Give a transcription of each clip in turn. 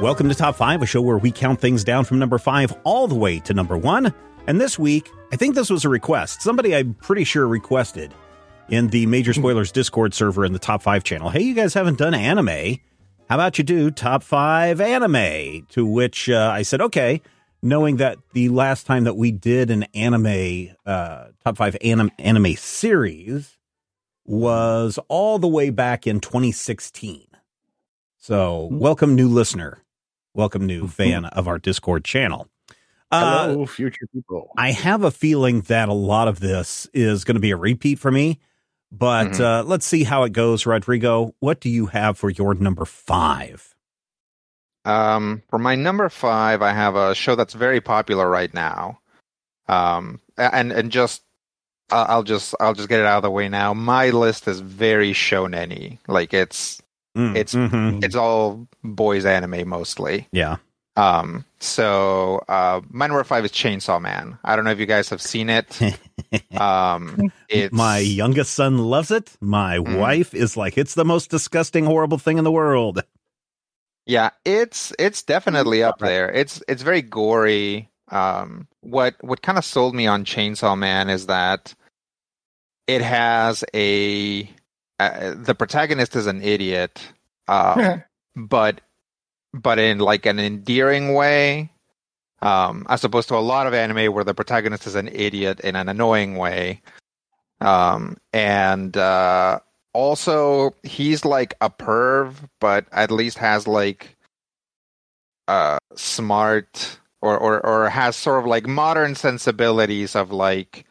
Welcome to Top 5, a show where we count things down from number 5 all the way to number 1. And this week, I think this was a request. Somebody I'm pretty sure requested in the Major Spoilers Discord server in the Top 5 channel. Hey, you guys haven't done anime. How about you do Top 5 anime? To which uh, I said, okay, knowing that the last time that we did an anime, uh, Top 5 anim- anime series was all the way back in 2016. So, welcome, new listener. Welcome, new fan of our Discord channel. Uh, Hello, future people. I have a feeling that a lot of this is going to be a repeat for me, but Mhm. uh, let's see how it goes. Rodrigo, what do you have for your number five? Um, for my number five, I have a show that's very popular right now. Um, and and just I'll just I'll just get it out of the way now. My list is very shonen Like it's Mm, It's- mhm. it's all boys anime mostly. yeah. Um, so uh, my number five is Chainsaw Man. I don't know if you guys have seen it. Um, it's My youngest son loves it. My Mhm. wife is like, it's the most disgusting, horrible thing in the world. Yeah, it's it's definitely up there. It's it's very gory. Um, what what kind of sold me on Chainsaw Man is that it has a uh, the protagonist is an idiot, uh, but but in like an endearing way, um, as opposed to a lot of anime where the protagonist is an idiot in an annoying way. Um, and uh, also he's like a perv, but at least has like uh smart or or or has sort of like modern sensibilities of like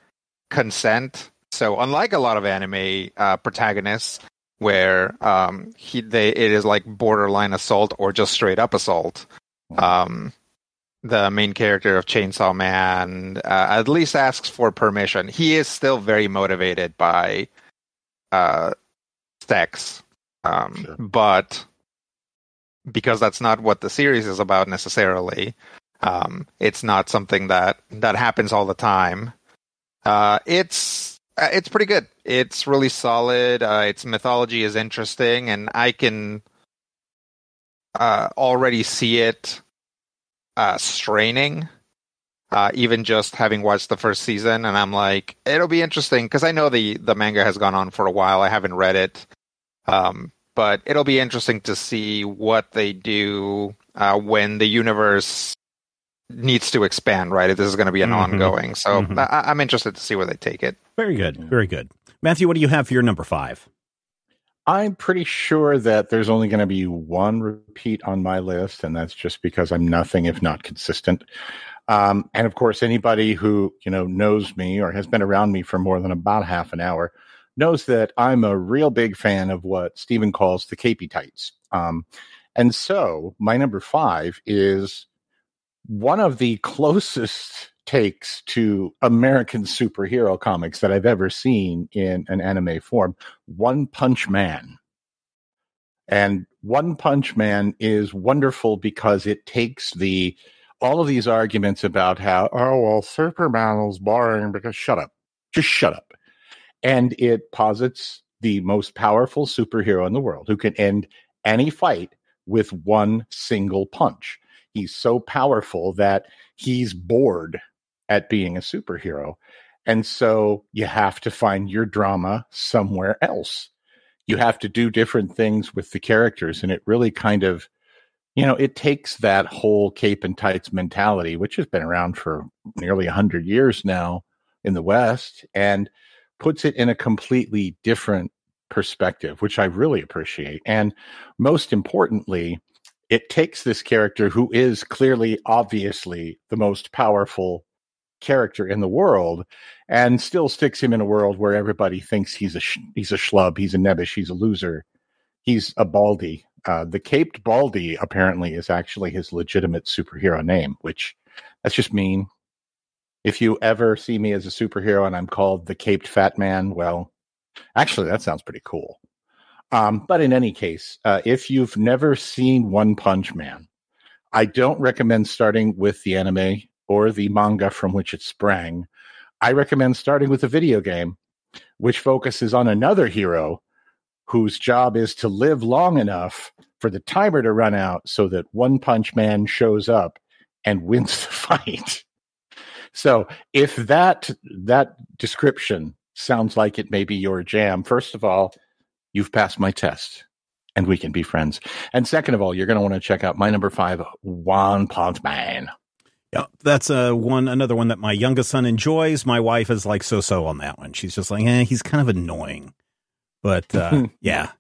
consent. So unlike a lot of anime uh, protagonists, where um he they it is like borderline assault or just straight up assault. Um, the main character of Chainsaw Man uh, at least asks for permission. He is still very motivated by uh sex, um, Sure. but because that's not what the series is about necessarily. Um, it's not something that that happens all the time. Uh, it's uh, it's pretty good. It's really solid. Uh, its mythology is interesting, and I can uh, already see it uh, straining. Uh, even just having watched the first season, and I'm like, it'll be interesting because I know the the manga has gone on for a while. I haven't read it, um, but it'll be interesting to see what they do when the universe needs to expand. Right, if this is going to be an Mhm. ongoing, so Mhm. I, I'm interested to see where they take it. Very good. Very good. Matthew, what do you have for your number five? I'm pretty sure that there's only going to be one repeat on my list, and that's just because I'm nothing if not consistent. Um, and of course, anybody who you know knows me or has been around me for more than about half an hour knows that I'm a real big fan of what Stephen calls the capey tights. Um, and so my number five is one of the closest takes to American superhero comics that I've ever seen in an anime form. One Punch Man. And One Punch Man is wonderful because it takes the all of these arguments about how, oh well, Superman is boring because shut up. Just shut up. And it posits the most powerful superhero in the world who can end any fight with one single punch. He's so powerful that he's bored at being a superhero. And so you have to find your drama somewhere else. You have to do different things with the characters. And it really kind of, you know, it takes that whole cape and tights mentality, which has been around for nearly 100 years now in the West, and puts it in a completely different perspective, which I really appreciate. And most importantly, it takes this character who is clearly, obviously, the most powerful character in the world and still sticks him in a world where everybody thinks he's a sh- he's a schlub, he's a nebbish, he's a loser, he's a baldy. Uh, the Caped Baldy apparently is actually his legitimate superhero name, which that's just mean. If you ever see me as a superhero and I'm called the Caped Fat Man, well, actually, that sounds pretty cool. Um, but in any case, uh, if you've never seen One Punch Man, I don't recommend starting with the anime or the manga from which it sprang. I recommend starting with a video game, which focuses on another hero whose job is to live long enough for the timer to run out so that One Punch Man shows up and wins the fight. So if that that description sounds like it may be your jam, first of all, you've passed my test and we can be friends. And second of all, you're going to want to check out my number five, One Punch Man. Yeah, that's a uh, one another one that my youngest son enjoys. My wife is like so so on that one. She's just like, eh, he's kind of annoying. But uh, yeah.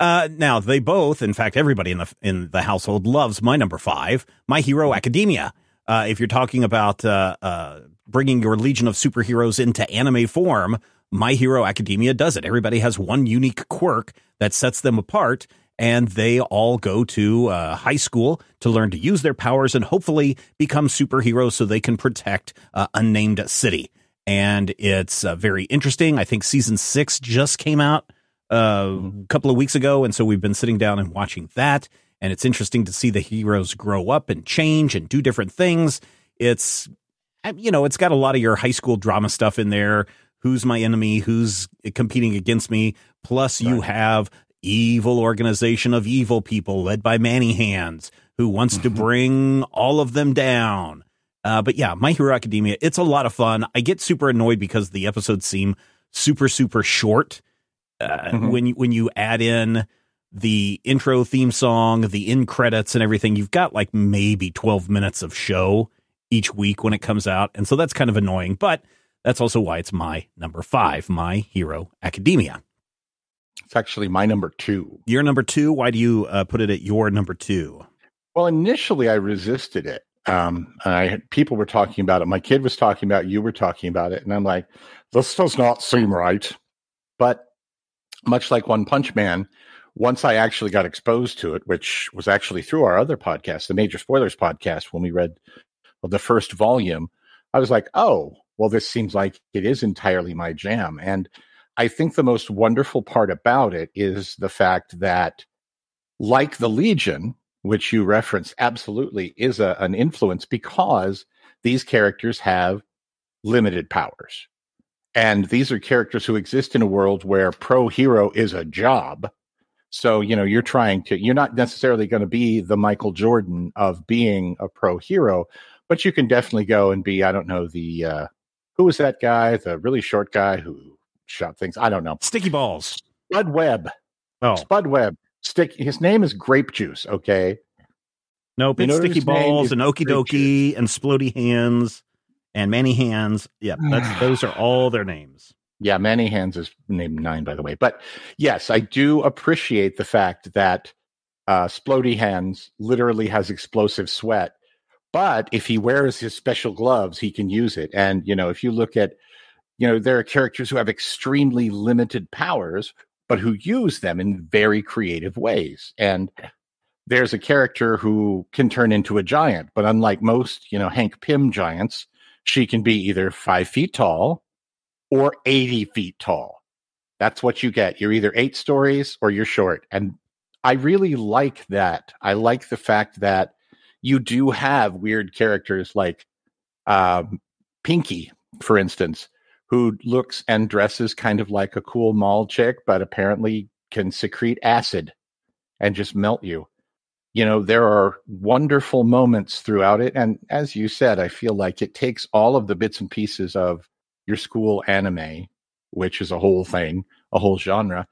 Uh, now they both, in fact, everybody in the in the household loves my number five, My Hero Academia. Uh, if you're talking about uh, uh, bringing your legion of superheroes into anime form, My Hero Academia does it. Everybody has one unique quirk that sets them apart, and they all go to uh, high school to learn to use their powers and hopefully become superheroes so they can protect uh, unnamed city. And it's uh, very interesting. I think season six just came out uh, a couple of weeks ago, and so we've been sitting down and watching that and it's interesting to see the heroes grow up and change and do different things. It's you know, it's got a lot of your high school drama stuff in there. Who's my enemy? Who's competing against me? Plus, right. you have evil organization of evil people led by Manny Hands, who wants to mm-hmm. bring all of them down. Uh, but yeah, My Hero Academia, it's a lot of fun. I get super annoyed because the episodes seem super, super short. Uh, mm-hmm. When when you add in the intro theme song, the end credits, and everything, you've got like maybe 12 minutes of show each week when it comes out. And so that's kind of annoying, but that's also why it's my number five, My Hero Academia. It's actually my number two. Your number two? Why do you uh, put it at your number two? Well, initially I resisted it. Um, I people were talking about it. My kid was talking about it. You were talking about it, and I'm like, this does not seem right. But much like One Punch Man, once I actually got exposed to it, which was actually through our other podcast, the Major Spoilers podcast, when we read well, the first volume, I was like, oh, well, this seems like it is entirely my jam. And I think the most wonderful part about it is the fact that, like the Legion, which you reference, absolutely is a, an influence because these characters have limited powers. And these are characters who exist in a world where pro hero is a job so, you know, you're trying to, you're not necessarily going to be the Michael Jordan of being a pro hero, but you can definitely go and be, I don't know, the, uh, who was that guy, the really short guy who shot things? I don't know. Sticky Balls. Spud Webb. Oh. Spud Webb. Stick, his name is Grape Juice, okay? Nope, it's Sticky Balls and Okie Dokie and Splody Hands and Manny Hands. Yeah, that's those are all their names. Yeah, Manny Hands is named nine, by the way. But yes, I do appreciate the fact that uh, Splody Hands literally has explosive sweat. But if he wears his special gloves, he can use it. And, you know, if you look at, you know, there are characters who have extremely limited powers, but who use them in very creative ways. And there's a character who can turn into a giant, but unlike most, you know, Hank Pym giants, she can be either five feet tall or 80 feet tall. That's what you get. You're either eight stories or you're short. And I really like that. I like the fact that you do have weird characters like um, Pinky, for instance, who looks and dresses kind of like a cool mall chick, but apparently can secrete acid and just melt you. You know, there are wonderful moments throughout it. And as you said, I feel like it takes all of the bits and pieces of your school anime, which is a whole thing, a whole genre,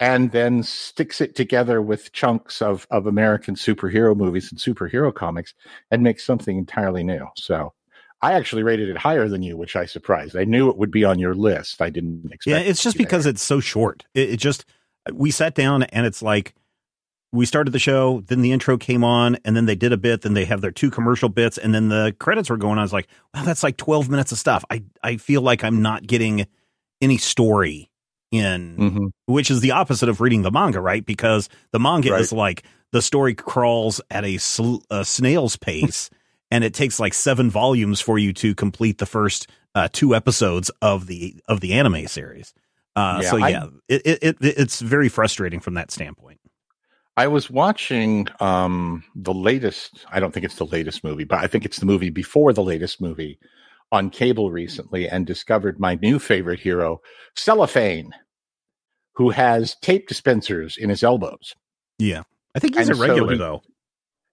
and then sticks it together with chunks of, of American superhero movies and superhero comics and makes something entirely new. So I actually rated it higher than you, which I surprised. I knew it would be on your list. I didn't expect. Yeah, it's just because there. it's so short. It, it, just we sat down and it's like we started the show, then the intro came on, and then they did a bit, then they have their two commercial bits, and then the credits were going on. I was like, wow, that's like 12 minutes of stuff. I, I feel like I'm not getting any story in, Mm-hmm. which is the opposite of reading the manga, right? Because the manga Right. is like the story crawls at a, sl- a snail's pace, and it takes like seven volumes for you to complete the first uh, two episodes of the of the anime series. Uh, Yeah, so I- yeah, it, it, it it's very frustrating from that standpoint. I was watching um, the latest. I don't think it's the latest movie, but I think it's the movie before the latest movie on cable recently, and discovered my new favorite hero, Cellophane, who has tape dispensers in his elbows. Yeah, I think he's And a so regular he- though.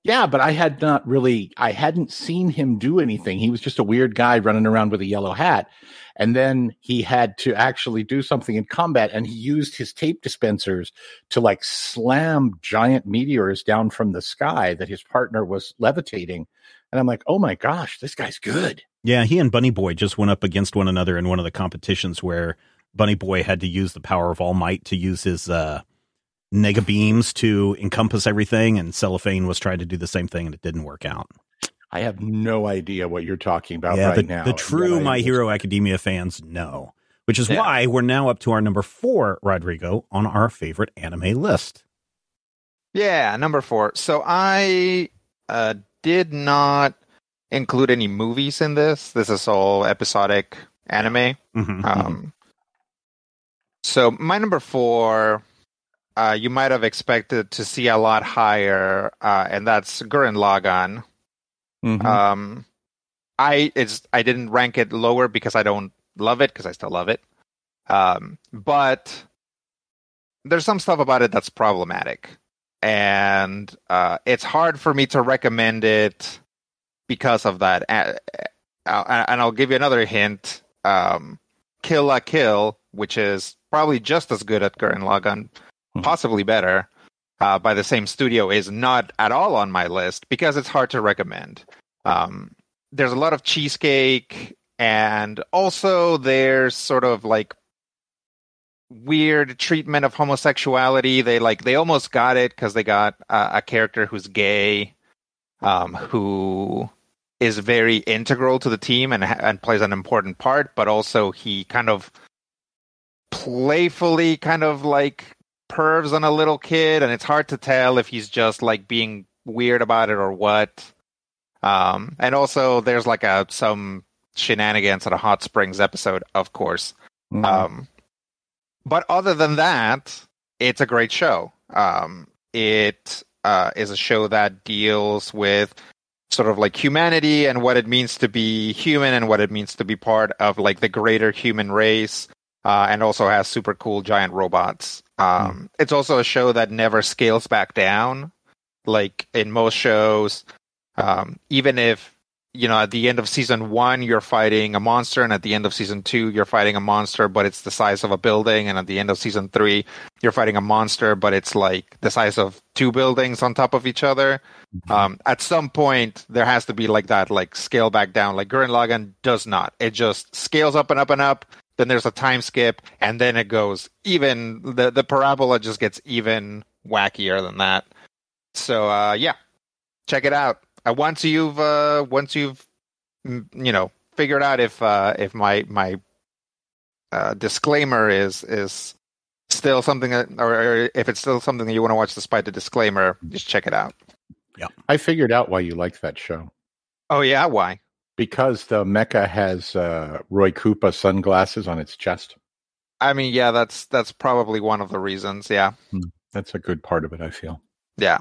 Yeah, but I had not really, I hadn't seen him do anything. He was just a weird guy running around with a yellow hat. And then he had to actually do something in combat and he used his tape dispensers to like slam giant meteors down from the sky that his partner was levitating. And I'm like, oh my gosh, this guy's good. Yeah, he and Bunny Boy just went up against one another in one of the competitions where Bunny Boy had to use the power of All Might to use his uh, nega beams to encompass everything, and Cellophane was trying to do the same thing, and it didn't work out. I have no idea what you're talking about yeah, right the, now. the true My Hero Academia fans know, which is Yeah. why we're now up to our number four, Rodrigo, on our favorite anime list. Yeah, number four. So I uh, did not include any movies in this. This is all episodic anime. Mhm, Um, so my number four, uh, you might have expected to see a lot higher, uh, and that's Gurren Lagann. Mhm. Um, I it's I didn't rank it lower because I don't love it because I still love it. Um, but there's some stuff about it that's problematic, and uh, it's hard for me to recommend it because of that. And, and I'll give you another hint. Um, Kill la Kill, which is probably just as good at Gurren Lagann, Hmm. possibly better, uh, by the same studio, is not at all on my list because it's hard to recommend. Um, there's a lot of cheesecake, and also there's sort of like weird treatment of homosexuality. They like they almost got it because they got uh, a character who's gay, um, who is very integral to the team and and plays an important part, but also he kind of playfully kind of like pervs on a little kid, and it's hard to tell if he's just like being weird about it or what. Um, and also there's like a some shenanigans at a hot springs episode, of course. Mhm. Um, but other than that, it's a great show. Um, it uh, is a show that deals with sort of like humanity and what it means to be human and what it means to be part of like the greater human race. Uh, and also has super cool giant robots. Um, It's also a show that never scales back down. Like in most shows, um, even if you know at the end of season one you're fighting a monster and at the end of season two you're fighting a monster but it's the size of a building and at the end of season three you're fighting a monster but it's like the size of two buildings on top of each other. Um, at some point there has to be like that like scale back down. Like Gurren Lagann does not. It just scales up and up and up then there's a time skip and then it goes even the the parabola just gets even wackier than that. So uh yeah. Check it out once you've uh once you've you know figured out if uh if my my uh disclaimer is is still something that or, or if it's still something that you want to watch despite the disclaimer just check it out. Yeah, I figured out why you like that show. oh yeah? Why? Because the mecha has uh, Roy Koopa sunglasses on its chest. i mean yeah that's that's probably one of the reasons yeah. That's a good part of it, I feel. yeah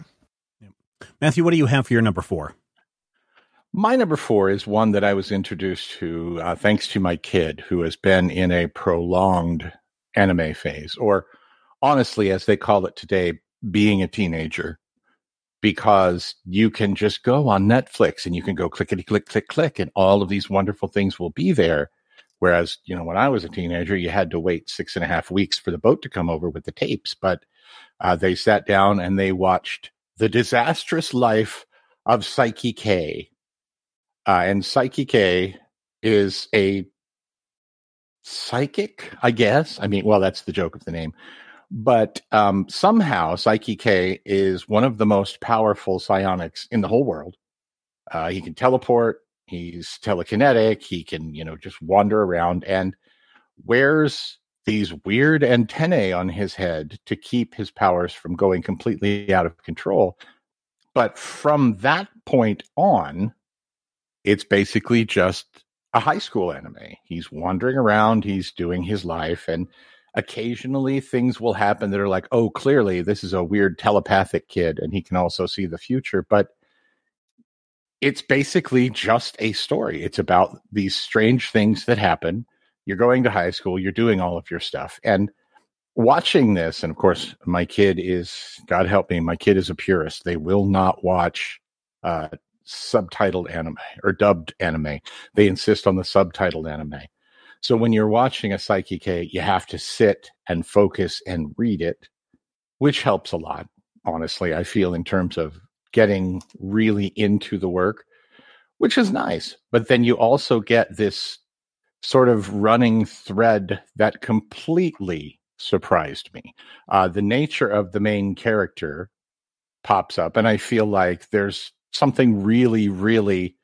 Matthew, what do you have for your number four? My number four is one that I was introduced to uh, thanks to my kid, who has been in a prolonged anime phase, or honestly, as they call it today, being a teenager. Because you can just go on Netflix and you can go clickety click, click, click, and all of these wonderful things will be there. Whereas, you know, when I was a teenager, you had to wait six and a half weeks for the boat to come over with the tapes. But uh, they sat down and they watched The Disastrous Life of Saiki K. Uh, and Saiki K is a psychic, I guess. I mean, well, that's the joke of the name, But um, somehow, Saiki K is one of the most powerful psionics in the whole world. Uh, he can teleport. He's telekinetic. He can, you know, just wander around and wears these weird antennae on his head to keep his powers from going completely out of control. But from that point on, it's basically just a high school anime. He's wandering around, he's doing his life, and occasionally things will happen that are like, oh, clearly this is a weird telepathic kid and he can also see the future. But it's basically just a story. It's about these strange things that happen you're going to high school, you're doing all of your stuff. And watching this, and of course, my kid is, God help me, my kid is a purist. They will not watch uh, subtitled anime or dubbed anime. They insist on the subtitled anime. So when you're watching a Saiki K, you have to sit and focus and read it, which helps a lot, honestly, I feel, in terms of getting really into the work, which is nice. But then you also get this sort of running thread that completely surprised me. Uh, the nature of the main character pops up, and I feel like there's something really, really.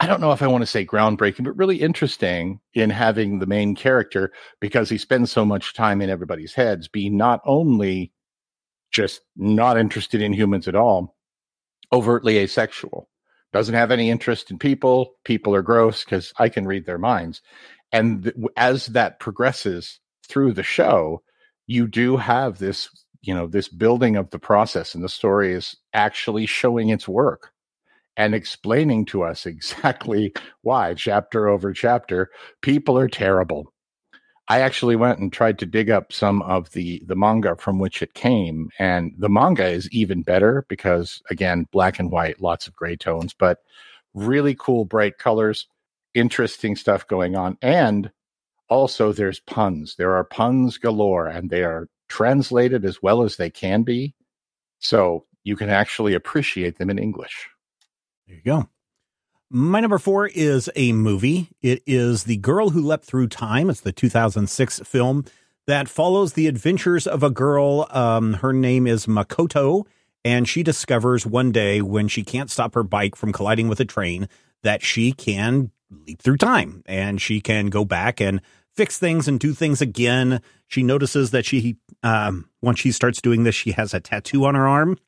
I don't know if I want to say groundbreaking, but really interesting in having the main character because he spends so much time in everybody's heads be not only just not interested in humans at all, overtly asexual doesn't have any interest in people. People are gross because I can read their minds. And th- as that progresses through the show, you do have this, you know, this building of the process, and the story is actually showing its work and explaining to us exactly why, chapter over chapter, people are terrible. I actually went and tried to dig up some of the the manga from which it came, and the manga is even better because again, black and white, lots of gray tones, but really cool, bright colors, interesting stuff going on, and also there's puns. There are puns galore, and they are translated as well as they can be, so you can actually appreciate them in English. There you go. My number four is a movie. It is The Girl Who Leapt Through Time. It's the 2006 film that follows the adventures of a girl. Um, her name is Makoto, and she discovers one day when she can't stop her bike from colliding with a train that she can leap through time and she can go back and fix things and do things again. She notices that she, um, once she starts doing this, she has a tattoo on her arm.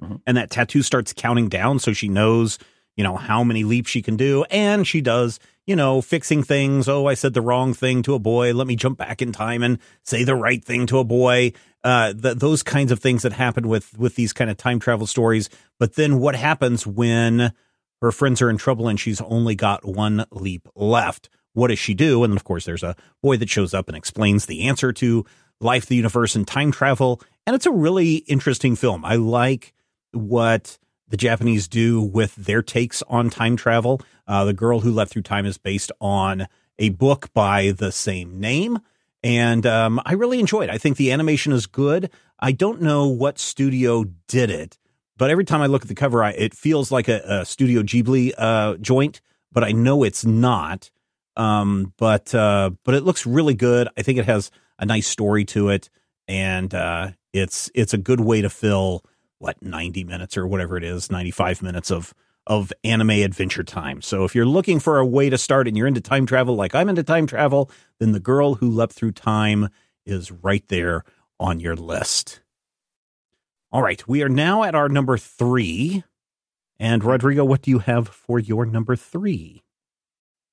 Mm-hmm. And that tattoo starts counting down. So she knows you know, how many leaps she can do. And she does, you know, fixing things. Oh, I said the wrong thing to a boy. Let me jump back in time and say the right thing to a boy. Uh, th- those kinds of things that happen with, with these kind of time travel stories. But then what happens when her friends are in trouble and she's only got one leap left? What does she do? And of course, there's a boy that shows up and explains the answer to life, the universe, and time travel. And it's a really interesting film. I like what the Japanese do with their takes on time travel. Uh, the Girl Who Leapt Through Time is based on a book by the same name. And um, I really enjoyed it. I think the animation is good. I don't know what studio did it, but every time I look at the cover, I, it feels like a, a Studio Ghibli uh, joint, but I know it's not. Um, but uh, but it looks really good. I think it has a nice story to it, and uh, it's it's a good way to fill what 90 minutes or whatever it is 95 minutes of of anime adventure time. So if you're looking for a way to start and you're into time travel like i'm into time travel then the girl who leapt through time is right there on your list. All right we are now at our number three. And rodrigo what do you have for your number three?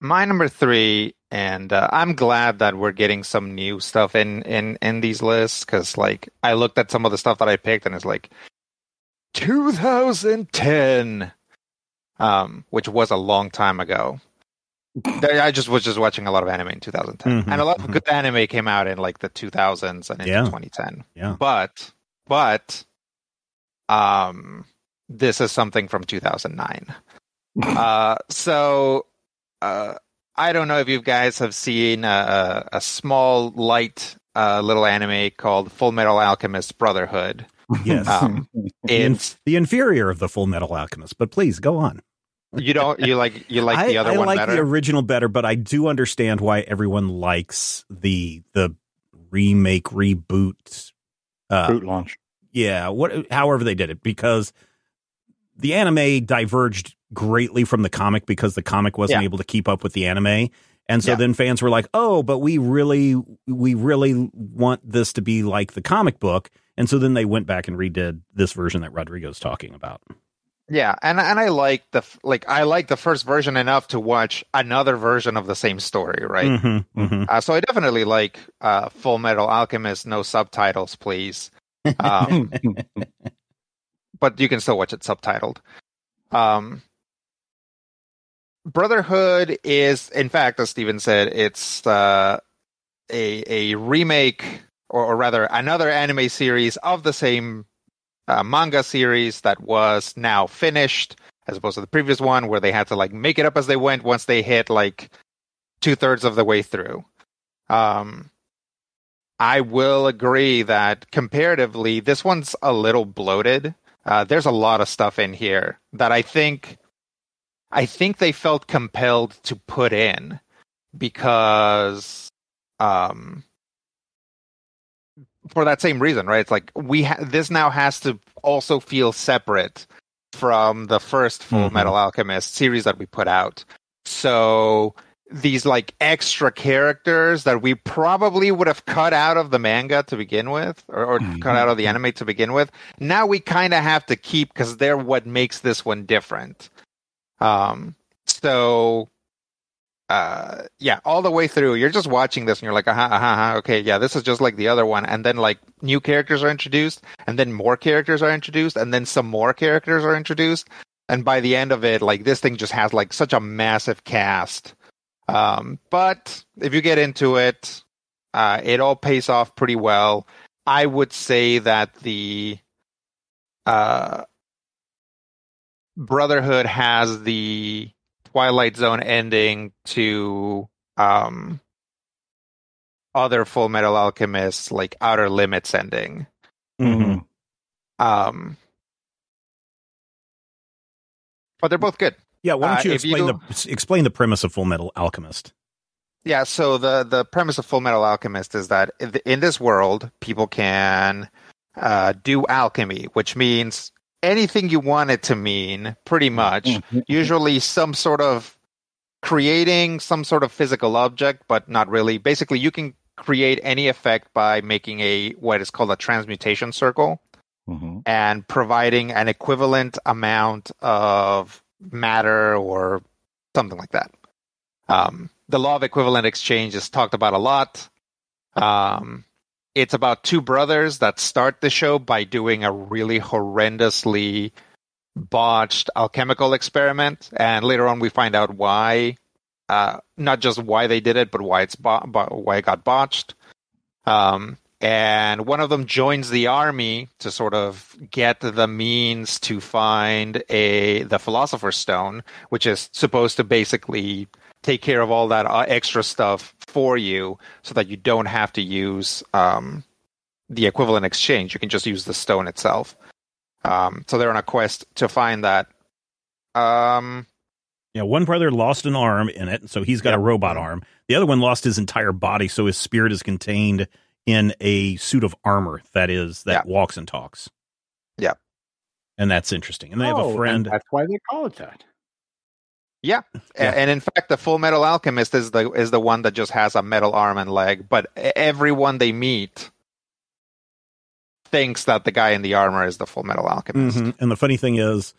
My number three and uh, i'm glad that we're getting some new stuff in in in these lists because like i looked at some of the stuff that i picked and it's like 2010, um, which was a long time ago. I just was just watching a lot of anime in 2010, mm-hmm, and a lot mm-hmm. of good anime came out in like the 2000s and yeah. 2010. Yeah, but but um, this is something from 2009. uh, so uh, I don't know if you guys have seen a, a small light uh, little anime called Full Metal Alchemist Brotherhood. Yes. Um, it's the inferior of the Full Metal Alchemist, but please go on. You don't you like you like the other I one like better? the original better, but I do understand why everyone likes the the remake, reboot, uh, Boot launch. yeah, what, however they did it, because the anime diverged greatly from the comic because the comic wasn't Yeah. able to keep up with the anime. And so Yeah. then fans were like, "Oh, but we really, we really want this to be like the comic book." And so then they went back and redid this version that Rodrigo's talking about. Yeah, and and I like the like I like the first version enough to watch another version of the same story, right? Mm-hmm, mm-hmm. Uh, so I definitely like uh, Full Metal Alchemist, no subtitles, please. Um, but you can still watch it subtitled. Um, Brotherhood is, in fact, as Steven said, it's uh, a a remake, or, or rather, another anime series of the same uh, manga series that was now finished, as opposed to the previous one where they had to like make it up as they went once they hit like two thirds of the way through. Um, I will agree that comparatively, this one's a little bloated. Uh, there's a lot of stuff in here that I think, I think they felt compelled to put in because, um, for that same reason, right? It's like we ha- this now has to also feel separate from the first Full Mhm. Metal Alchemist series that we put out. So these like extra characters that we probably would have cut out of the manga to begin with or, or Mhm. cut out of the anime to begin with now we kind of have to keep because they're what makes this one different um so uh yeah all the way through you're just watching this and you're like uh-huh, uh-huh, uh-huh okay yeah this is just like the other one. And then like new characters are introduced and then more characters are introduced and then some more characters are introduced. And by the end of it like this thing just has like such a massive cast. Um, but if you get into it, uh, it all pays off pretty well. I would say that the uh, Brotherhood has the Twilight Zone ending to um, other Full Metal Alchemists, like Outer Limits ending. Mhm. Um, but they're both good. Yeah, why Uh, don't you if you explain do- the explain the premise of Full Metal Alchemist? Yeah, so the the premise of Full Metal Alchemist is that in in this world, people can uh, do alchemy, which means anything you want it to mean, pretty much. Mm-hmm. Usually, some sort of creating some sort of physical object, but not really. Basically, you can create any effect by making a what is called a transmutation circle Mhm. and providing an equivalent amount of matter or something like that. Um, the law of equivalent exchange is talked about a lot. Um, it's about two brothers that start the show by doing a really horrendously botched alchemical experiment, and later on we find out why. Uh, not just why they did it, but why it's bo- bo- why it got botched. Um, and one of them joins the army to sort of get the means to find a the philosopher's stone which is supposed to basically take care of all that uh, extra stuff for you so that you don't have to use um, the equivalent exchange you can just use the stone itself um, so they're on a quest to find that um, Yeah, one brother lost an arm in it, so he's got a robot arm. The other one lost his entire body, so his spirit is contained in a suit of armor that is that walks and talks. Yep. And that's interesting. And they have Oh, a friend. That's why they call it that. Yeah. Yeah. and in fact, the Full Metal Alchemist is the is the one that just has a metal arm and leg. But everyone they meet thinks that the guy in the armor is the Full Metal Alchemist. Mhm. And the funny thing is,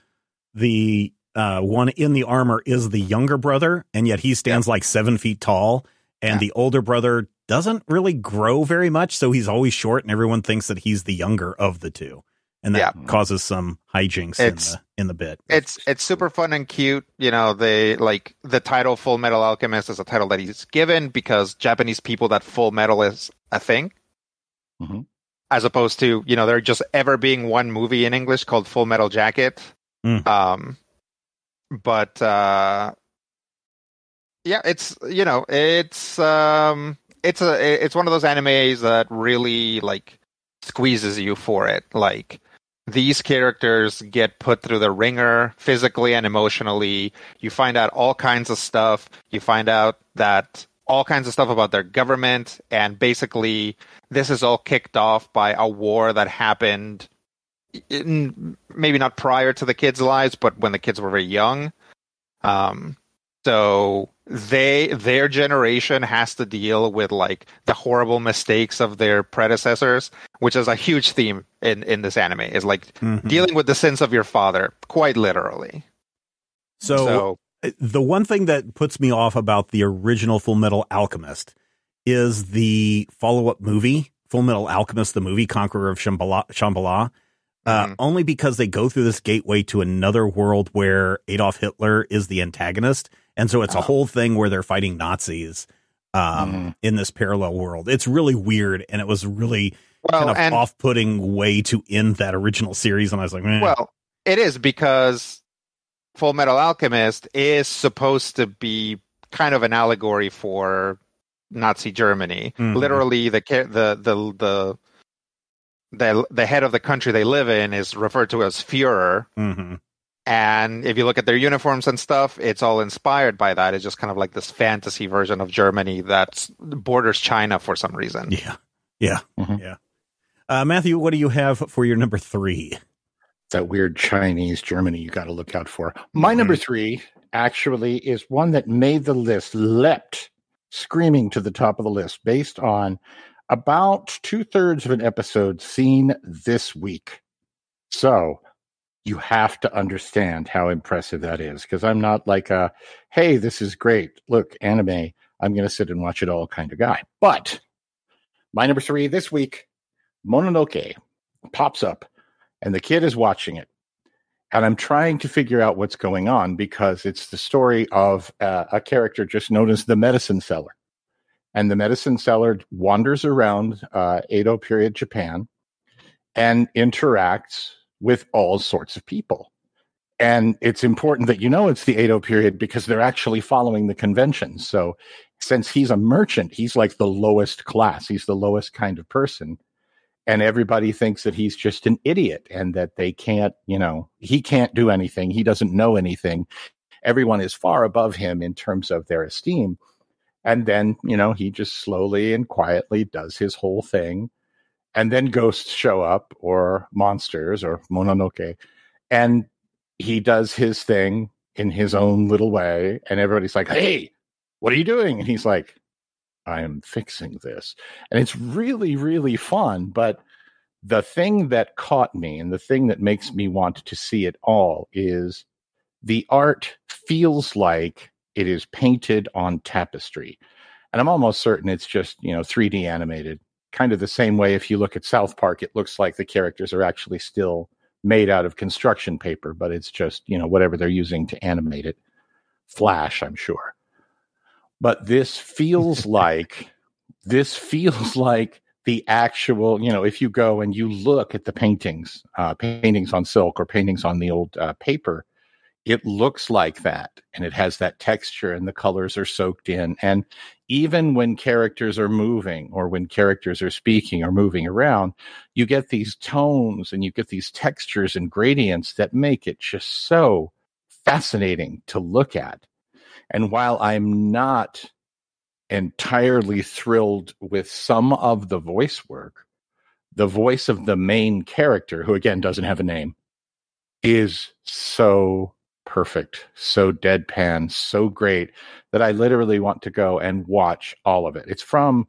the uh, one in the armor is the younger brother, and yet he stands like seven feet tall. And Yeah. the older brother doesn't really grow very much, so he's always short, and everyone thinks that he's the younger of the two, and that Yeah. causes some hijinks in the in the bit. It's it's super fun and cute. You know, they like the title Full Metal Alchemist is a title that he's given because Japanese people that Full Metal is a thing. Mhm. As opposed to, you know, there just ever being one movie in English called Full Metal Jacket. Mm. Um but uh yeah, it's you know, it's um it's a it's one of those animes that really like squeezes you for it. Like these characters get put through the ringer physically and emotionally. You find out all kinds of stuff. You find out that all kinds of stuff about their government, and basically this is all kicked off by a war that happened in, maybe not prior to the kids' lives, but when the kids were very young. Um, so they their generation has to deal with like the horrible mistakes of their predecessors, which is a huge theme in in this anime. Is like mm-hmm. dealing with the sins of your father, quite literally. So, so the one thing that puts me off about the original Full Metal Alchemist is the follow up movie, Full Metal Alchemist, the movie Conqueror of Shambhala, Shambhala uh, mm-hmm. only because they go through this gateway to another world where Adolf Hitler is the antagonist. And so it's oh. a whole thing where they're fighting Nazis um, mm. in this parallel world. It's really weird. And it was really well, kind of off putting way to end that original series. And I was like, Meh. well, it is because Full Metal Alchemist is supposed to be kind of an allegory for Nazi Germany. Mm-hmm. Literally, the the the the the the head of the country they live in is referred to as Führer. Mm-hmm. And if you look at their uniforms and stuff, it's all inspired by that. It's just kind of like this fantasy version of Germany that borders China for some reason. Yeah, yeah, mm-hmm. yeah. Uh, Matthew, what do you have for your number three? That weird Chinese Germany you got to look out for. My mm-hmm. number three actually is one that made the list, leapt screaming to the top of the list based on about two thirds of an episode seen this week. So you have to understand how impressive that is because I'm not like a, hey, this is great. Look, anime, I'm going to sit and watch it all kind of guy. But my number three this week, Mononoke pops up and the kid is watching it. And I'm trying to figure out what's going on because it's the story of uh, a character just known as the medicine seller and the medicine seller wanders around uh, Edo period Japan and interacts with all sorts of people. And it's important that you know it's the Edo period because they're actually following the conventions. So, since he's a merchant, he's like the lowest class, he's the lowest kind of person. And everybody thinks that he's just an idiot and that they can't, you know, he can't do anything. He doesn't know anything. Everyone is far above him in terms of their esteem and then, you know, he just slowly and quietly does his whole thing. And then ghosts show up or monsters or Mononoke. And he does his thing in his own little way. And everybody's like, hey, what are you doing? And he's like, I am fixing this. And it's really, really fun. But the thing that caught me and the thing that makes me want to see it all is the art feels like it is painted on tapestry. And I'm almost certain it's just, you know, 3D animated. Kind of the same way if you look at South Park, it looks like the characters are actually still made out of construction paper, but it's just, you know, whatever they're using to animate it. Flash, I'm sure. But this feels like this feels like the actual, you know, if you go and you look at the paintings, uh, paintings on silk or paintings on the old uh, paper, it looks like that and it has that texture and the colors are soaked in and even when characters are moving or when characters are speaking or moving around you get these tones and you get these textures and gradients that make it just so fascinating to look at. And while i'm not entirely thrilled with some of the voice work the voice of the main character who again doesn't have a name is so perfect, so deadpan, so great that I literally want to go and watch all of it. It's from,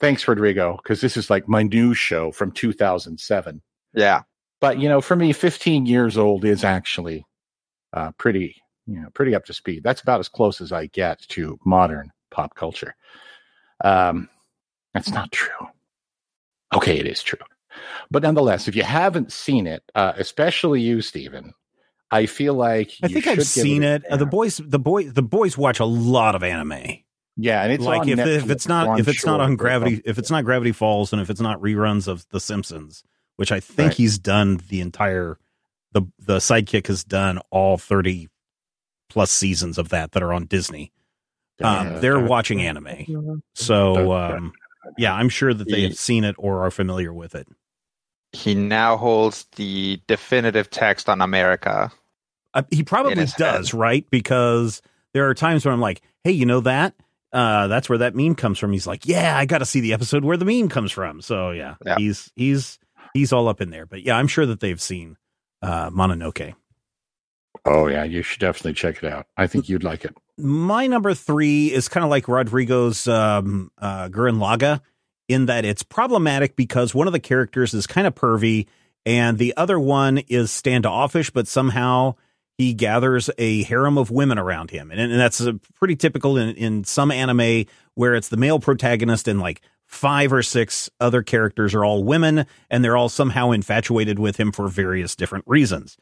thanks, Rodrigo, because this is like my new show from 2007. Yeah. But, you know, for me, 15 years old is actually uh, pretty, you know, pretty up to speed. That's about as close as I get to modern pop culture. Um, that's not true. Okay, it is true. But nonetheless, if you haven't seen it, uh, especially you, Stephen, I feel like I think I've seen it. Uh, the boys, the boy, the boys watch a lot of anime. Yeah, and it's like if, if it's not if it's sure, not on Gravity, if it's not Gravity Falls, and if it's not reruns of The Simpsons, which I think right. he's done the entire the the sidekick has done all thirty plus seasons of that that are on Disney. Um, they're watching anime, so um, yeah, I'm sure that they have seen it or are familiar with it. He now holds the definitive text on America uh, he probably does, head. right? Because there are times where I'm like, hey, you know that? uh, that's where that meme comes from. He's like, yeah, I got to see the episode where the meme comes from. So yeah, Yeah. he's he's he's all up in there. But yeah, I'm sure that they've seen uh, Mononoke. Oh yeah, you should definitely check it out. I think you'd like it. My number three is kind of like Rodrigo's um, uh, Gurren Laga in that it's problematic because one of the characters is kind of pervy and the other one is standoffish, but somehow he gathers a harem of women around him. And, and that's pretty typical in, in some anime where it's the male protagonist and like five or six other characters are all women and they're all somehow infatuated with him for various different reasons.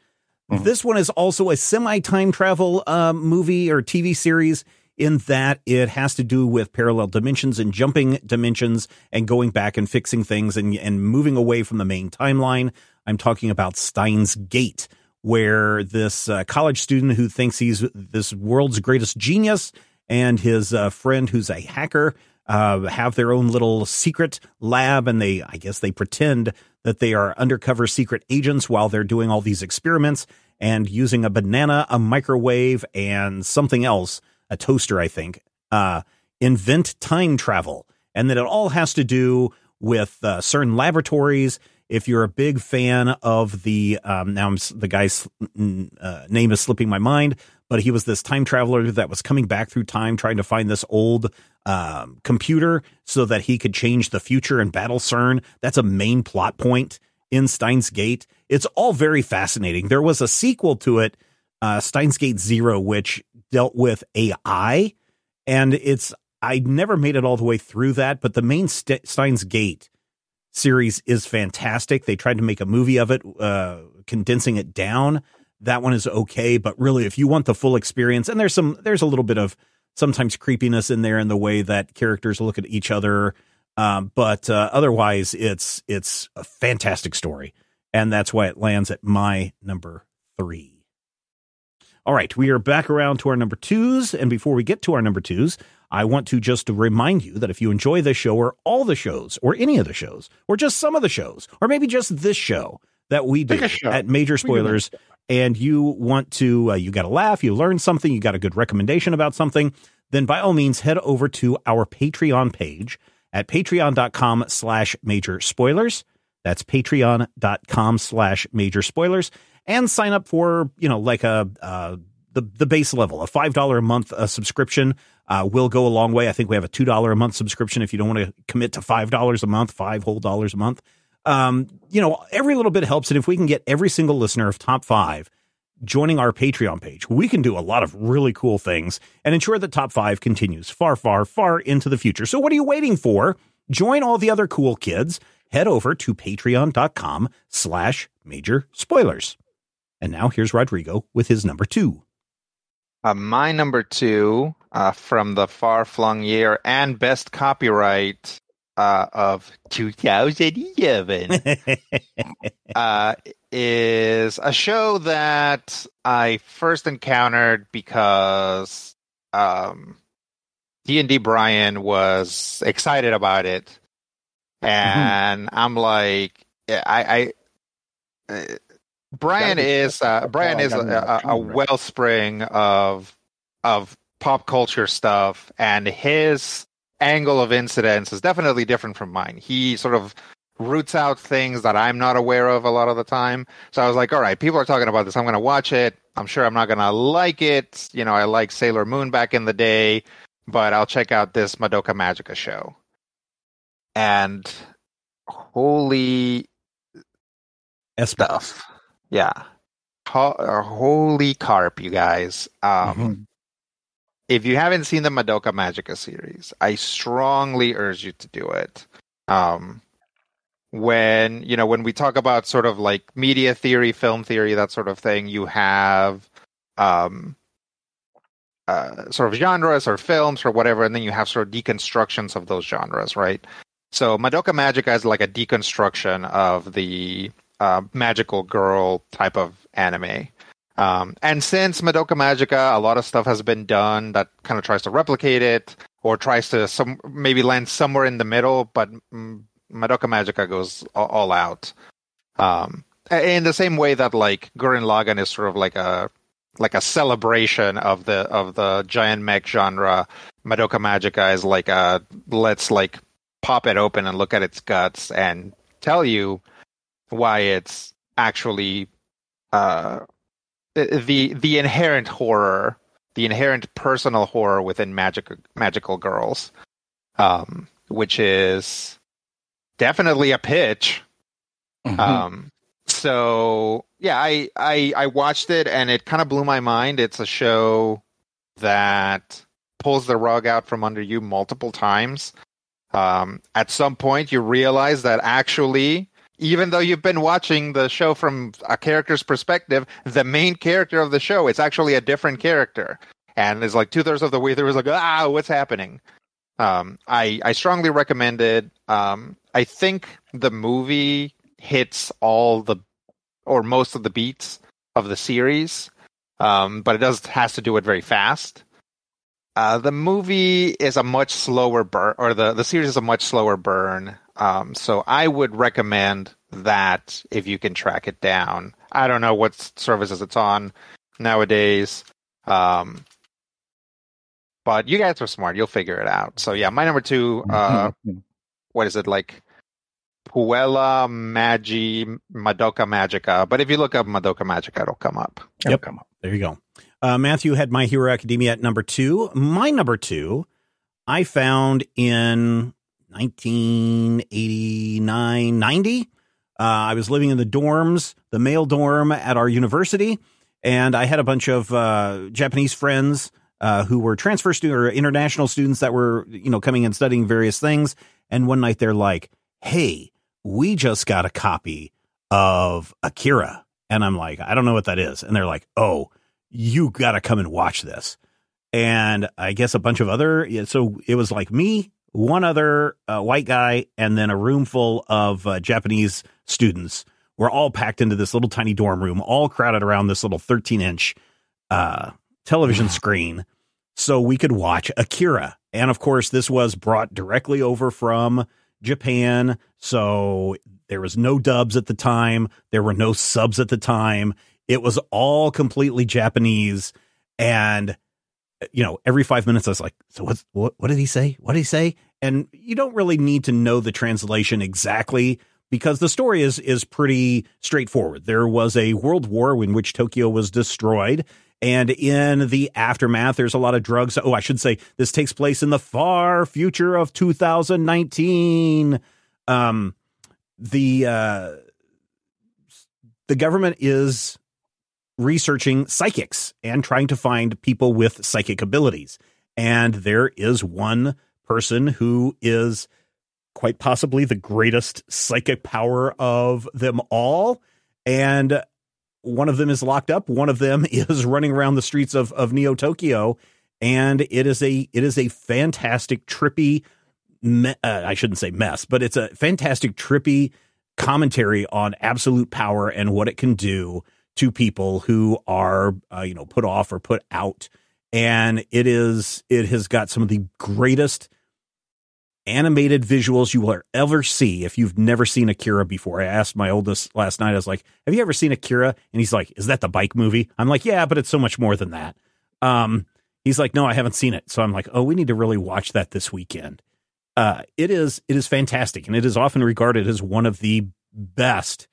Mhm. This one is also a semi time travel uh, movie or TV series in that it has to do with parallel dimensions and jumping dimensions and going back and fixing things and, and moving away from the main timeline. I'm talking about Steins Gate, where this uh, college student who thinks he's this world's greatest genius and his uh, friend who's a hacker uh, have their own little secret lab, and they, I guess, they pretend that they are undercover secret agents while they're doing all these experiments and using a banana, a microwave, and something else, a toaster, I think, uh, invent time travel, and that it all has to do with uh, certain laboratories. If you're a big fan of the um, now I'm, the guy's uh, name is slipping my mind, but he was this time traveler that was coming back through time trying to find this old um, computer so that he could change the future and battle CERN. That's a main plot point in Steins Gate. It's all very fascinating. There was a sequel to it, uh, Steins Gate Zero, which dealt with AI, and it's I never made it all the way through that, but the main St- Steins Gate series is fantastic. They tried to make a movie of it, uh, condensing it down. That one is okay, but really, if you want the full experience, and there's some, there's a little bit of sometimes creepiness in there in the way that characters look at each other. Um, but uh, otherwise, it's it's a fantastic story, and that's why it lands at my number three. All right, we are back around to our number twos, and before we get to our number twos, I want to just remind you that if you enjoy this show or all the shows or any of the shows or just some of the shows or maybe just this show that we do Pick a show. at Major Spoilers and you want to uh, you got a laugh, you learn something, you got a good recommendation about something, then by all means head over to our Patreon page at patreon.com slash major spoilers. That's patreon.com slash major spoilers and sign up for, you know, like a, uh, the, the base level, a $5 a month uh, subscription uh, will go a long way. I think we have a $2 a month subscription if you don't want to commit to $5 a month, five whole dollars a month. Um, you know, every little bit helps. And if we can get every single listener of top five joining our Patreon page, we can do a lot of really cool things and ensure that top five continues far, far, far into the future. So what are you waiting for? Join all the other cool kids. Head over to patreon.com slash major spoilers. And now here's Rodrigo with his number two. Uh, my number two uh, from the far flung year and best copyright uh, of 2011 uh, is a show that I first encountered because um, D&D Brian was excited about it. And I'm like, I, I uh, Brian is uh, Brian is a, a, a wellspring of of pop culture stuff, and his angle of incidents is definitely different from mine. He sort of roots out things that I'm not aware of a lot of the time. So I was like, all right, people are talking about this. I'm going to watch it. I'm sure I'm not going to like it. You know, I like Sailor Moon back in the day, but I'll check out this Madoka Magica show. And holy Espa. stuff. Yeah. Ho- uh, holy carp, you guys. Um, Mhm. If you haven't seen the Madoka Magica series, I strongly urge you to do it. Um, when you know when we talk about sort of like media theory, film theory, that sort of thing, you have um, uh, sort of genres or films or whatever, and then you have sort of deconstructions of those genres, right? So Madoka Magica is like a deconstruction of the uh, magical girl type of anime. Um, and since Madoka Magica, a lot of stuff has been done that kind of tries to replicate it or tries to some maybe land somewhere in the middle, but Madoka Magica goes all, all out. Um, in the same way that like Gurren Lagann is sort of like a like a celebration of the of the giant mech genre, Madoka Magica is like a let's like pop it open and look at its guts and tell you why it's actually uh, the the inherent horror, the inherent personal horror within magic magical girls, um, which is definitely a pitch. Mhm. Um, so yeah, I, I I watched it and it kind of blew my mind. It's a show that pulls the rug out from under you multiple times. Um, at some point, you realize that actually, even though you've been watching the show from a character's perspective, the main character of the show it's actually a different character, and it's like two thirds of the way through is like, ah, what's happening? Um, I I strongly recommend it. Um, I think the movie hits all the or most of the beats of the series, um, but it does has to do it very fast. Uh, the movie is a much slower burn, or the, the series is a much slower burn. Um, so I would recommend that if you can track it down. I don't know what services it's on nowadays. Um, but you guys are smart. You'll figure it out. So yeah, my number two, uh, what is it like? Puella Magi Madoka Magica. But if you look up Madoka Magica, it'll come up. It'll Yep. come up. There you go. Uh, Matthew had My Hero Academia at number two. My number two, I found in 1989 90. Uh, I was living in the dorms, the male dorm at our university, and I had a bunch of uh, Japanese friends uh, who were transfer students or international students that were, you know, coming and studying various things. And one night they're like, "Hey, we just got a copy of Akira," and I'm like, "I don't know what that is," and they're like, "Oh." You got to come and watch this. And I guess a bunch of other, so it was like me, one other uh, white guy, and then a room full of uh, Japanese students were all packed into this little tiny dorm room, all crowded around this little 13 inch uh, television screen so we could watch Akira. And of course, this was brought directly over from Japan. So there was no dubs at the time, there were no subs at the time. It was all completely Japanese. And, you know, every five minutes I was like, so what's, what, what did he say? What did he say? And you don't really need to know the translation exactly because the story is, is pretty straightforward. There was a world war in which Tokyo was destroyed. And in the aftermath, there's a lot of drugs. Oh, I should say this takes place in the far future of 2019. Um, the, uh, the government is researching psychics and trying to find people with psychic abilities. And there is one person who is quite possibly the greatest psychic power of them all. And one of them is locked up. One of them is running around the streets of, of Neo Tokyo. And it is a it is a fantastic trippy me- uh, I shouldn't say mess, but it's a fantastic trippy commentary on absolute power and what it can do to people who are uh, you know put off or put out and it is it has got some of the greatest animated visuals you will ever see if you've never seen Akira before. I asked my oldest last night I was like, "Have you ever seen Akira?" and he's like, "Is that the bike movie?" I'm like, "Yeah, but it's so much more than that." Um he's like, "No, I haven't seen it." So I'm like, "Oh, we need to really watch that this weekend." Uh it is it is fantastic and it is often regarded as one of the best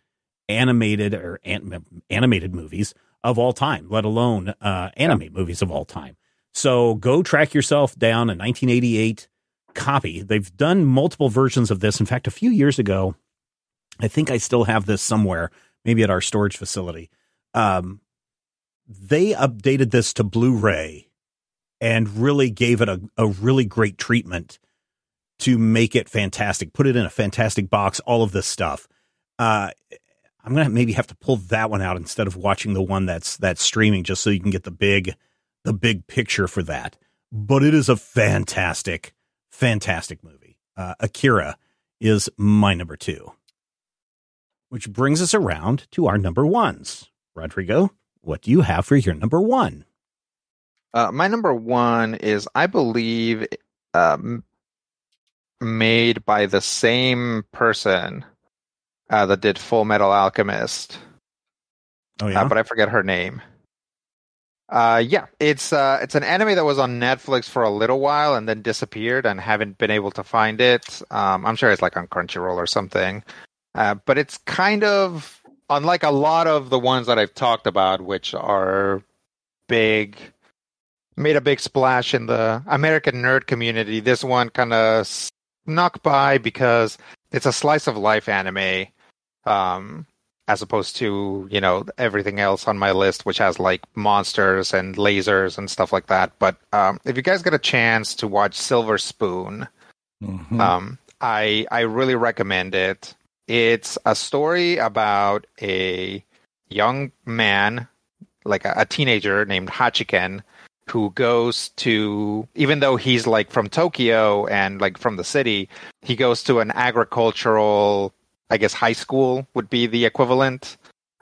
animated or an, animated movies of all time, let alone uh, anime movies of all time. So go track yourself down a 1988 copy. They've done multiple versions of this. In fact, a few years ago, I think I still have this somewhere, maybe at our storage facility. Um, they updated this to Blu-ray and really gave it a, a really great treatment to make it fantastic. Put it in a fantastic box. All of this stuff. Uh, I'm gonna maybe have to pull that one out instead of watching the one that's that's streaming, just so you can get the big the big picture for that. But it is a fantastic, fantastic movie. Uh, Akira is my number two, which brings us around to our number ones. Rodrigo, what do you have for your number one? Uh, my number one is, I believe, um, made by the same person uh, that did Full Metal Alchemist, Oh yeah, uh, but I forget her name. Uh, yeah, it's uh, it's an anime that was on Netflix for a little while and then disappeared, and haven't been able to find it. Um, I'm sure it's like on Crunchyroll or something. Uh, but it's kind of unlike a lot of the ones that I've talked about, which are big, made a big splash in the American nerd community. This one kind of snuck by because it's a slice of life anime. Um, as opposed to you know everything else on my list, which has like monsters and lasers and stuff like that. But um, if you guys get a chance to watch Silver Spoon, mm-hmm. um, I I really recommend it. It's a story about a young man, like a, a teenager named Hachiken, who goes to even though he's like from Tokyo and like from the city, he goes to an agricultural I guess high school would be the equivalent.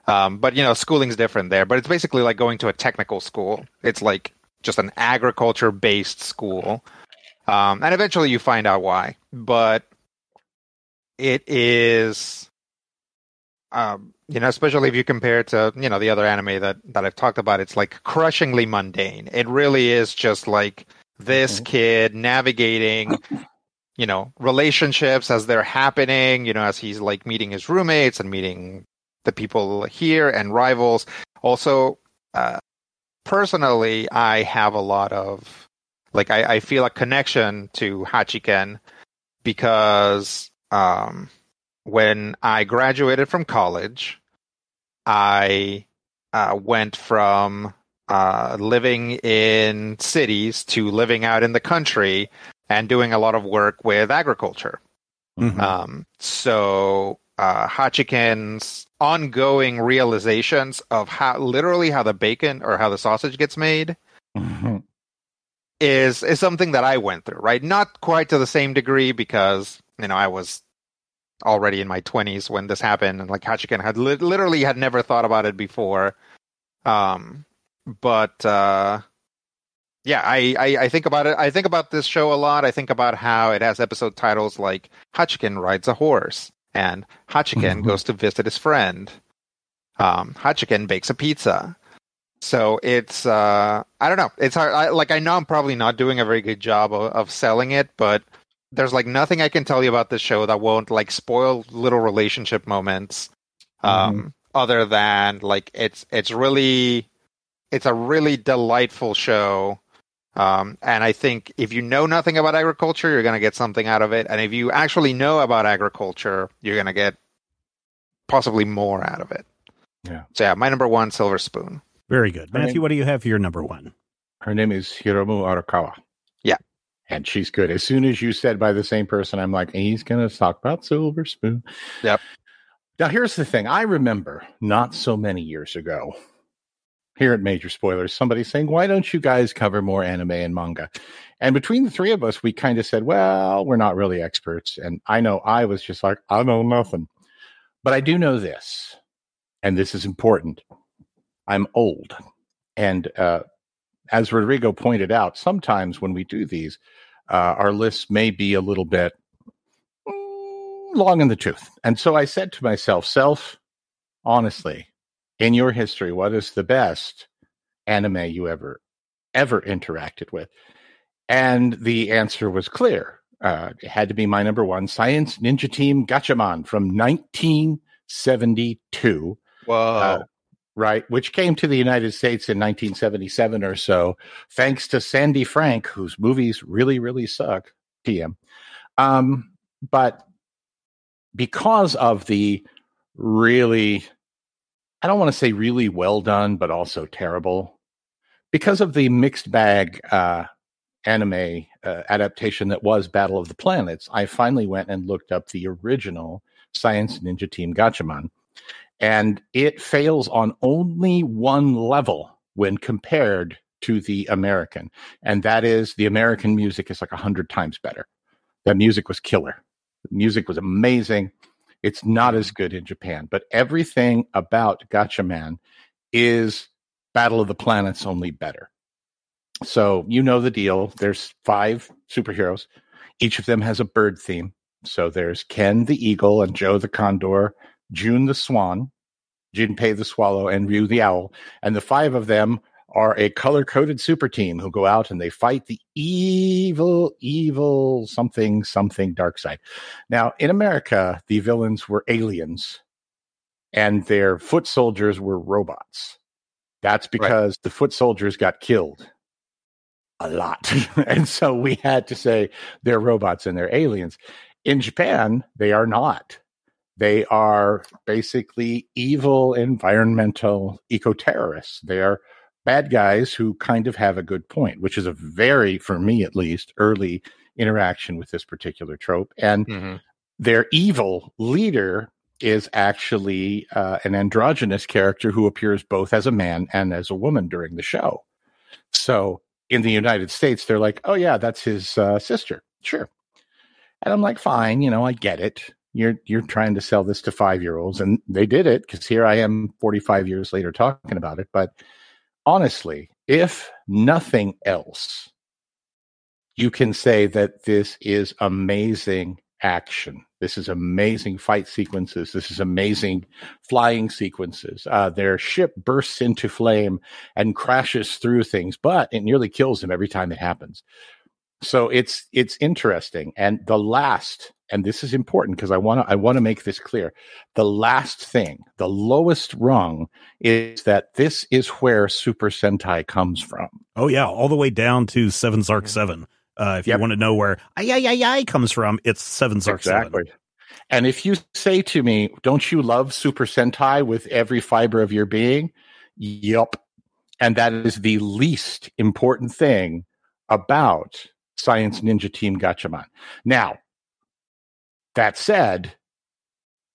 Um, but you know, schooling's different there. But it's basically like going to a technical school. It's like just an agriculture based school. Um, and eventually you find out why. But it is, um, you know, especially if you compare it to you know the other anime that that I've talked about, it's like crushingly mundane. It really is just like this mm-hmm. kid navigating you know relationships as they're happening you know as he's like meeting his roommates and meeting the people here and rivals. Also uh, personally i have a lot of like I, I feel a connection to hachiken because um, when i graduated from college i uh, went from uh, living in cities to living out in the country and doing a lot of work with agriculture. Mm-hmm. Um, so uh, ongoing realizations of how literally how the bacon or how the sausage gets made mm-hmm. is is something that I went through. Right, not quite to the same degree because you know I was already in my 20s when this happened and like Hachiken had li- literally had never thought about it before um but uh yeah, I, I, I, think about it. I think about this show a lot. I think about how it has episode titles like Hachiken rides a horse and Hachiken mm-hmm. goes to visit his friend. Um, Hachiken bakes a pizza. So it's uh, I don't know. It's hard. I, like I know I'm probably not doing a very good job of, of selling it, but there's like nothing I can tell you about this show that won't like spoil little relationship moments. Um, mm-hmm. other than like it's it's really it's a really delightful show um, and I think if you know nothing about agriculture, you're going to get something out of it. And if you actually know about agriculture, you're going to get possibly more out of it. Yeah. So yeah, my number one, Silver Spoon. Very good, Matthew. Name, what do you have for your number one? Her name is Hiromu Arakawa. Yeah. And she's good. As soon as you said by the same person, I'm like, he's going to talk about Silver Spoon. Yep. Now, here's the thing. I remember not so many years ago here at Major Spoilers, somebody saying, Why don't you guys cover more anime and manga? And between the three of us, we kind of said, Well, we're not really experts. And I know I was just like, I know nothing. But I do know this, and this is important. I'm old. And uh, as Rodrigo pointed out, sometimes when we do these, uh, our lists may be a little bit mm, long in the tooth. And so I said to myself, Self, honestly, in your history, what is the best anime you ever ever interacted with? And the answer was clear. Uh, it had to be my number one, Science Ninja Team Gatchaman from 1972. Whoa. Uh, right, which came to the United States in 1977 or so, thanks to Sandy Frank, whose movies really, really suck. TM. Um, but because of the really I don't want to say really well done, but also terrible. Because of the mixed bag uh, anime uh, adaptation that was Battle of the Planets, I finally went and looked up the original Science Ninja Team Gatchaman. And it fails on only one level when compared to the American. And that is the American music is like a hundred times better. That music was killer. The music was amazing. It's not as mm-hmm. good in Japan, but everything about Gatchaman is Battle of the Planets only better. So you know the deal. There's five superheroes. Each of them has a bird theme. So there's Ken the eagle and Joe the condor, June the swan, Jinpei the swallow, and Ryu the owl. And the five of them are a color coded super team who go out and they fight the evil, evil something, something dark side. Now, in America, the villains were aliens and their foot soldiers were robots. That's because right. the foot soldiers got killed a lot. and so we had to say they're robots and they're aliens. In Japan, they are not. They are basically evil environmental eco terrorists. They are bad guys who kind of have a good point, which is a very, for me at least, early interaction with this particular trope. And mm-hmm. their evil leader is actually uh, an androgynous character who appears both as a man and as a woman during the show. So in the United States, they're like, oh, yeah, that's his uh, sister. Sure. And I'm like, fine, you know, I get it. You're you're trying to sell this to five year olds, and they did it because here I am, 45 years later, talking about it. But honestly, if nothing else, you can say that this is amazing action. This is amazing fight sequences. This is amazing flying sequences. Uh, their ship bursts into flame and crashes through things, but it nearly kills them every time it happens. So it's it's interesting. And the last, and this is important because I want to I want to make this clear. The last thing, the lowest rung, is that this is where Super Sentai comes from. Oh yeah, all the way down to Seven Zark. Seven. Uh, if yep. you want to know where ay ay ay ay comes from, it's Seven Zark exactly. 7. And if you say to me, "Don't you love Super Sentai with every fiber of your being?" Yup. And that is the least important thing about Science Ninja Team Gatchaman. Now, that said,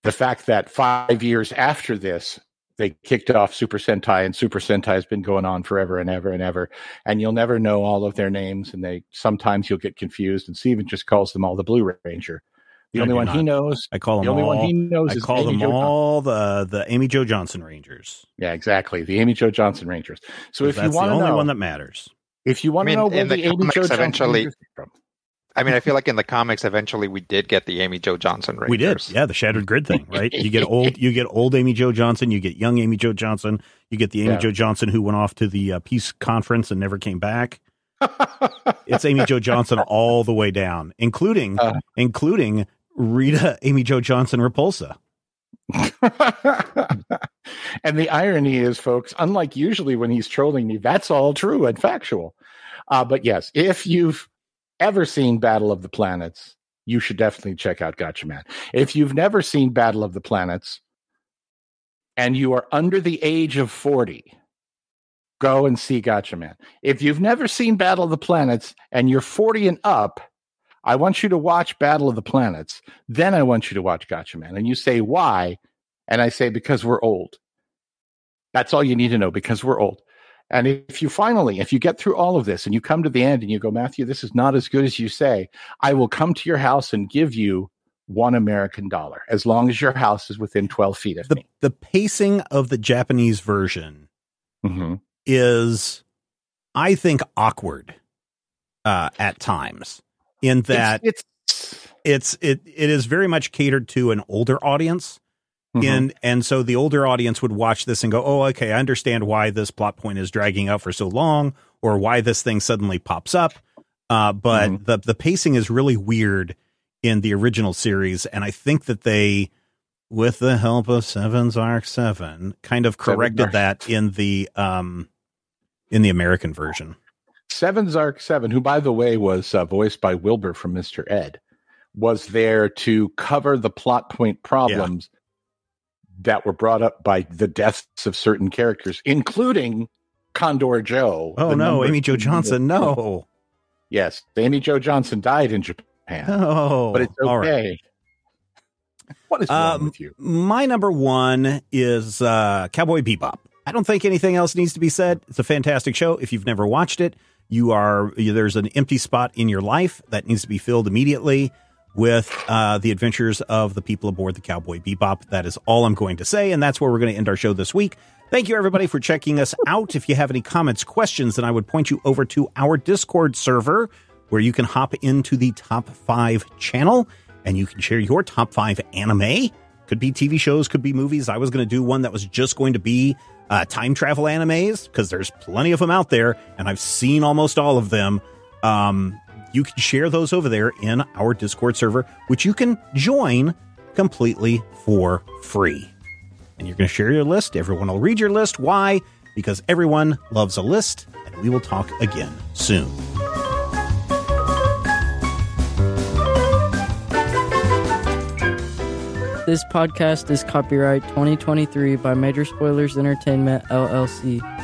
the fact that five years after this, they kicked off Super Sentai, and Super Sentai has been going on forever and ever and ever. And you'll never know all of their names, and they sometimes you'll get confused. And Steven just calls them all the Blue Ranger. The only one not. he knows. I call them the only all, one he knows. I call them all the the Amy Jo Johnson Rangers. Yeah, exactly. The Amy Jo Johnson Rangers. So if you want the only know, one that matters. If you want I mean, to know where the, the Amy Jo eventually, from. I mean, I feel like in the comics, eventually we did get the Amy Jo Johnson Rangers. We did, yeah, the Shattered Grid thing, right? You get old, you get old Amy Jo Johnson, you get young Amy Jo Johnson, you get the Amy yeah. Jo Johnson who went off to the uh, peace conference and never came back. it's Amy Jo Johnson all the way down, including uh, including Rita Amy Jo Johnson Repulsa. and the irony is, folks, unlike usually when he's trolling me, that's all true and factual. Uh, but yes, if you've ever seen Battle of the Planets, you should definitely check out Gatchaman. If you've never seen Battle of the Planets and you are under the age of 40, go and see Gatchaman. If you've never seen Battle of the Planets and you're 40 and up, I want you to watch Battle of the Planets. Then I want you to watch Gatchaman. And you say, why? And I say, because we're old. That's all you need to know because we're old. And if you finally, if you get through all of this and you come to the end and you go, Matthew, this is not as good as you say, I will come to your house and give you one American dollar as long as your house is within 12 feet of the, me. The pacing of the Japanese version mm-hmm. is, I think, awkward uh, at times in that it's, it's, it's it it is very much catered to an older audience. Mm-hmm. And and so the older audience would watch this and go, "Oh, okay, I understand why this plot point is dragging out for so long, or why this thing suddenly pops up." Uh, but mm-hmm. the the pacing is really weird in the original series, and I think that they, with the help of Seven Zark Seven, kind of corrected that in the um in the American version. Seven Zark Seven, who by the way was uh, voiced by Wilbur from Mister Ed, was there to cover the plot point problems. That were brought up by the deaths of certain characters, including Condor Joe. Oh no, Amy Jo Johnson, no. Yes, Amy Jo Johnson died in Japan. Oh, but it's okay. What is wrong um, with you? My number one is uh, Cowboy Bebop. I don't think anything else needs to be said. It's a fantastic show. If you've never watched it, you are there's an empty spot in your life that needs to be filled immediately with uh, the adventures of the people aboard the Cowboy Bebop. That is all I'm going to say, and that's where we're going to end our show this week. Thank you, everybody, for checking us out. If you have any comments, questions, then I would point you over to our Discord server where you can hop into the top five channel and you can share your top five anime Could be TV shows, could be movies. I was going to do one that was just going to be uh, time travel animes because there's plenty of them out there, and I've seen almost all of them. Um, you can share those over there in our Discord server, which you can join completely for free. And you're going to share your list. Everyone will read your list. Why? Because everyone loves a list, and we will talk again soon. This podcast is copyright 2023 by Major Spoilers Entertainment, LLC.